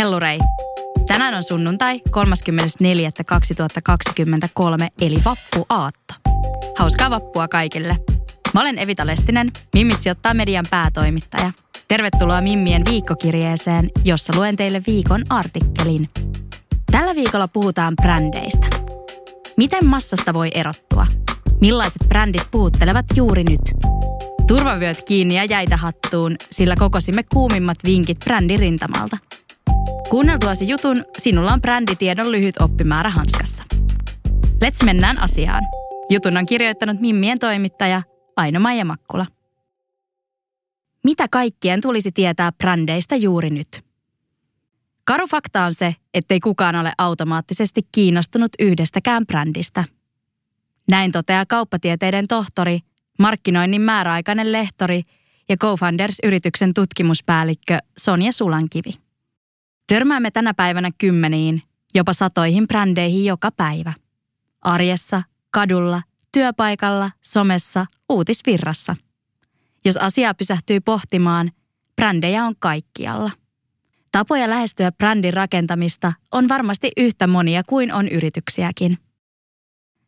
Hellurei! Tänään on sunnuntai 34.2023 eli vappuaatto. Hauskaa vappua kaikille. Mä olen Evita Lestinen, Mimmit sijoittaa median päätoimittaja. Tervetuloa Mimmien viikkokirjeeseen, jossa luen teille viikon artikkelin. Tällä viikolla puhutaan brändeistä. Miten massasta voi erottua? Millaiset brändit puhuttelevat juuri nyt? Turvavyöt kiinni ja jäitä hattuun, sillä kokosimme kuumimmat vinkit brändirintamalta. Kuunneltuasi jutun, sinulla on bränditiedon lyhyt oppimäärä hanskassa. Let's mennään asiaan. Jutun on kirjoittanut Mimmien toimittaja Aino-Maija Makkula. Mitä kaikkien tulisi tietää brändeistä juuri nyt? Karu fakta on se, ettei kukaan ole automaattisesti kiinnostunut yhdestäkään brändistä. Näin toteaa kauppatieteiden tohtori, markkinoinnin määräaikainen lehtori ja GoFunders-yrityksen tutkimuspäällikkö Sonja Sulankivi. Törmäämme tänä päivänä kymmeniin, jopa satoihin brändeihin joka päivä. Arjessa, kadulla, työpaikalla, somessa, uutisvirrassa. Jos asiaa pysähtyy pohtimaan, brändejä on kaikkialla. Tapoja lähestyä brändin rakentamista on varmasti yhtä monia kuin on yrityksiäkin.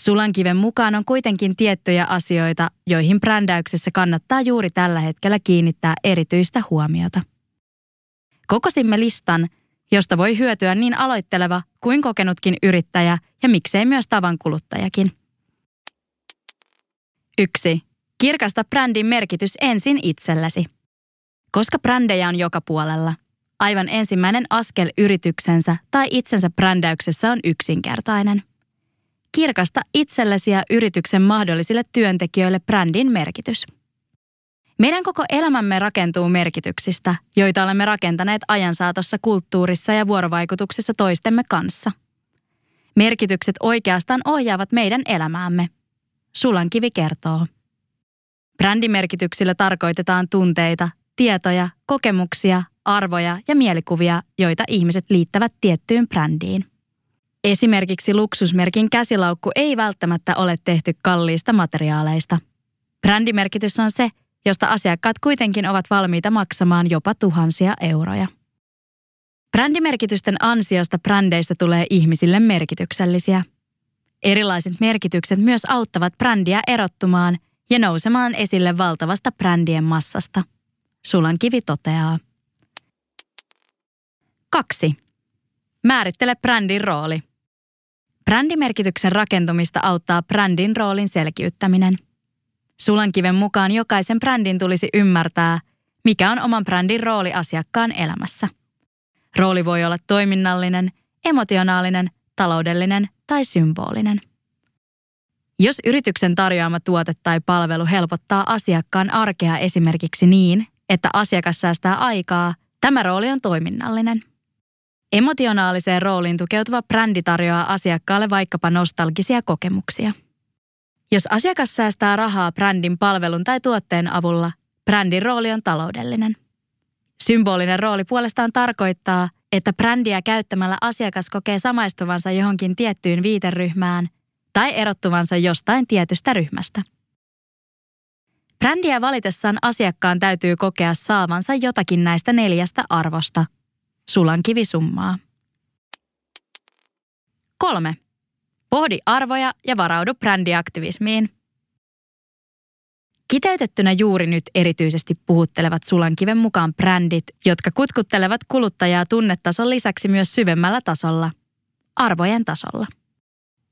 Sulankiven mukaan on kuitenkin tiettyjä asioita, joihin brändäyksessä kannattaa juuri tällä hetkellä kiinnittää erityistä huomiota. Kokosimme listan, josta voi hyötyä niin aloitteleva kuin kokenutkin yrittäjä ja miksei myös tavan kuluttajakin. 1. Kirkasta brändin merkitys ensin itsellesi. Koska brändejä on joka puolella, aivan ensimmäinen askel yrityksensä tai itsensä brändäyksessä on yksinkertainen. Kirkasta itsellesi ja yrityksen mahdollisille työntekijöille brändin merkitys. Meidän koko elämämme rakentuu merkityksistä, joita olemme rakentaneet ajan saatossa kulttuurissa ja vuorovaikutuksessa toistemme kanssa. Merkitykset oikeastaan ohjaavat meidän elämäämme. Sulankivi kertoo. Brändimerkityksillä tarkoitetaan tunteita, tietoja, kokemuksia, arvoja ja mielikuvia, joita ihmiset liittävät tiettyyn brändiin. Esimerkiksi luksusmerkin käsilaukku ei välttämättä ole tehty kalliista materiaaleista. Brändimerkitys on se, josta asiakkaat kuitenkin ovat valmiita maksamaan jopa tuhansia euroja. Brändimerkitysten ansiosta brändeistä tulee ihmisille merkityksellisiä. Erilaiset merkitykset myös auttavat brändiä erottumaan ja nousemaan esille valtavasta brändien massasta. Sulan kivi toteaa. 2. Määrittele brändin rooli. Brändimerkityksen rakentumista auttaa brändin roolin selkiyttäminen. Sulankiven mukaan jokaisen brändin tulisi ymmärtää, mikä on oman brändin rooli asiakkaan elämässä. Rooli voi olla toiminnallinen, emotionaalinen, taloudellinen tai symbolinen. Jos yrityksen tarjoama tuote tai palvelu helpottaa asiakkaan arkea esimerkiksi niin, että asiakas säästää aikaa, tämä rooli on toiminnallinen. Emotionaaliseen rooliin tukeutuva brändi tarjoaa asiakkaalle vaikkapa nostalgisia kokemuksia. Jos asiakas säästää rahaa brändin palvelun tai tuotteen avulla, brändin rooli on taloudellinen. Symbolinen rooli puolestaan tarkoittaa, että brändiä käyttämällä asiakas kokee samaistuvansa johonkin tiettyyn viiteryhmään tai erottuvansa jostain tietystä ryhmästä. Brändiä valitessaan asiakkaan täytyy kokea saavansa jotakin näistä neljästä arvosta. Sulan kivisummaa. 3. Pohdi arvoja ja varaudu brändiaktivismiin. Kiteytettynä juuri nyt erityisesti puhuttelevat Sulankiven mukaan brändit, jotka kutkuttelevat kuluttajaa tunnetason lisäksi myös syvemmällä tasolla, arvojen tasolla.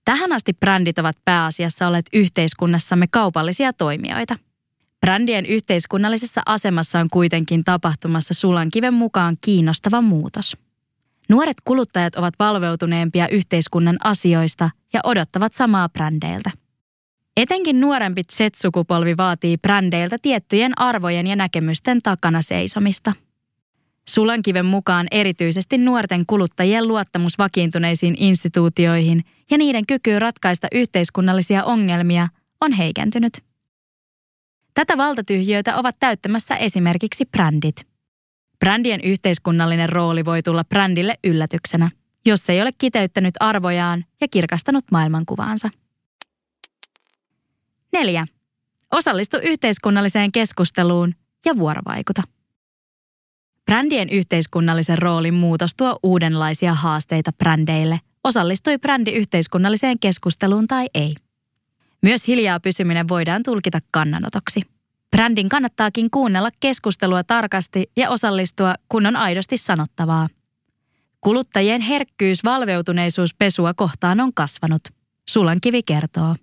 Tähän asti brändit ovat pääasiassa olleet yhteiskunnassamme kaupallisia toimijoita. Brändien yhteiskunnallisessa asemassa on kuitenkin tapahtumassa Sulankiven mukaan kiinnostava muutos. Nuoret kuluttajat ovat valveutuneempia yhteiskunnan asioista ja odottavat samaa brändeiltä. Etenkin nuorempi Z-sukupolvi vaatii brändeiltä tiettyjen arvojen ja näkemysten takana seisomista. Sulankiven mukaan erityisesti nuorten kuluttajien luottamus vakiintuneisiin instituutioihin ja niiden kyky ratkaista yhteiskunnallisia ongelmia on heikentynyt. Tätä valtatyhjöitä ovat täyttämässä esimerkiksi brändit. Brändien yhteiskunnallinen rooli voi tulla brändille yllätyksenä, jos ei ole kiteyttänyt arvojaan ja kirkastanut maailmankuvaansa. 4. Osallistu yhteiskunnalliseen keskusteluun ja vuorovaikuta. Brändien yhteiskunnallisen roolin muutos tuo uudenlaisia haasteita brändeille, osallistui brändi yhteiskunnalliseen keskusteluun tai ei. Myös hiljaa pysyminen voidaan tulkita kannanotoksi. Brändin kannattaakin kuunnella keskustelua tarkasti ja osallistua, kun on aidosti sanottavaa. Kuluttajien herkkyys valveutuneisuus pesua kohtaan on kasvanut. Sulankivi kertoo.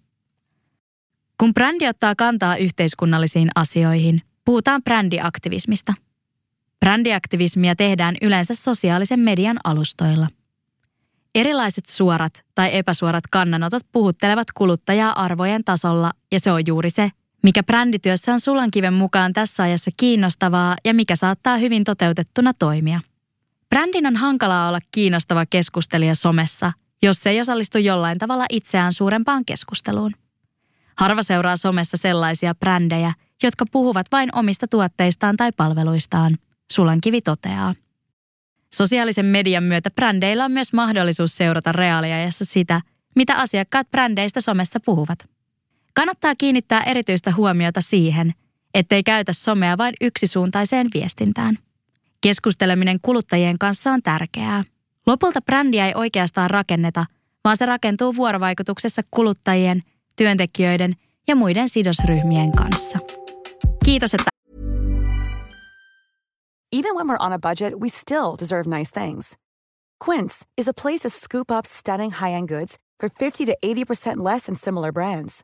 Kun brändi ottaa kantaa yhteiskunnallisiin asioihin, puhutaan brändiaktivismista. Brändiaktivismia tehdään yleensä sosiaalisen median alustoilla. Erilaiset suorat tai epäsuorat kannanotot puhuttelevat kuluttajaa arvojen tasolla ja se on juuri se, mikä brändityössä on Sulankiven mukaan tässä ajassa kiinnostavaa ja mikä saattaa hyvin toteutettuna toimia. Brändin on hankalaa olla kiinnostava keskustelija somessa, jos se ei osallistu jollain tavalla itseään suurempaan keskusteluun. Harva seuraa somessa sellaisia brändejä, jotka puhuvat vain omista tuotteistaan tai palveluistaan, Sulankivi toteaa. Sosiaalisen median myötä brändeillä on myös mahdollisuus seurata reaaliajassa sitä, mitä asiakkaat brändeistä somessa puhuvat. Kannattaa kiinnittää erityistä huomiota siihen, ettei käytä somea vain yksisuuntaiseen viestintään. Keskusteleminen kuluttajien kanssa on tärkeää. Lopulta brändiä ei oikeastaan rakenneta, vaan se rakentuu vuorovaikutuksessa kuluttajien – työntekijöiden ja muiden sidosryhmien kanssa. Kiitos, että Even when we're on a budget, we still deserve nice things. Quince is a place to scoop up stunning high-end goods for 50 to 80% less than similar brands.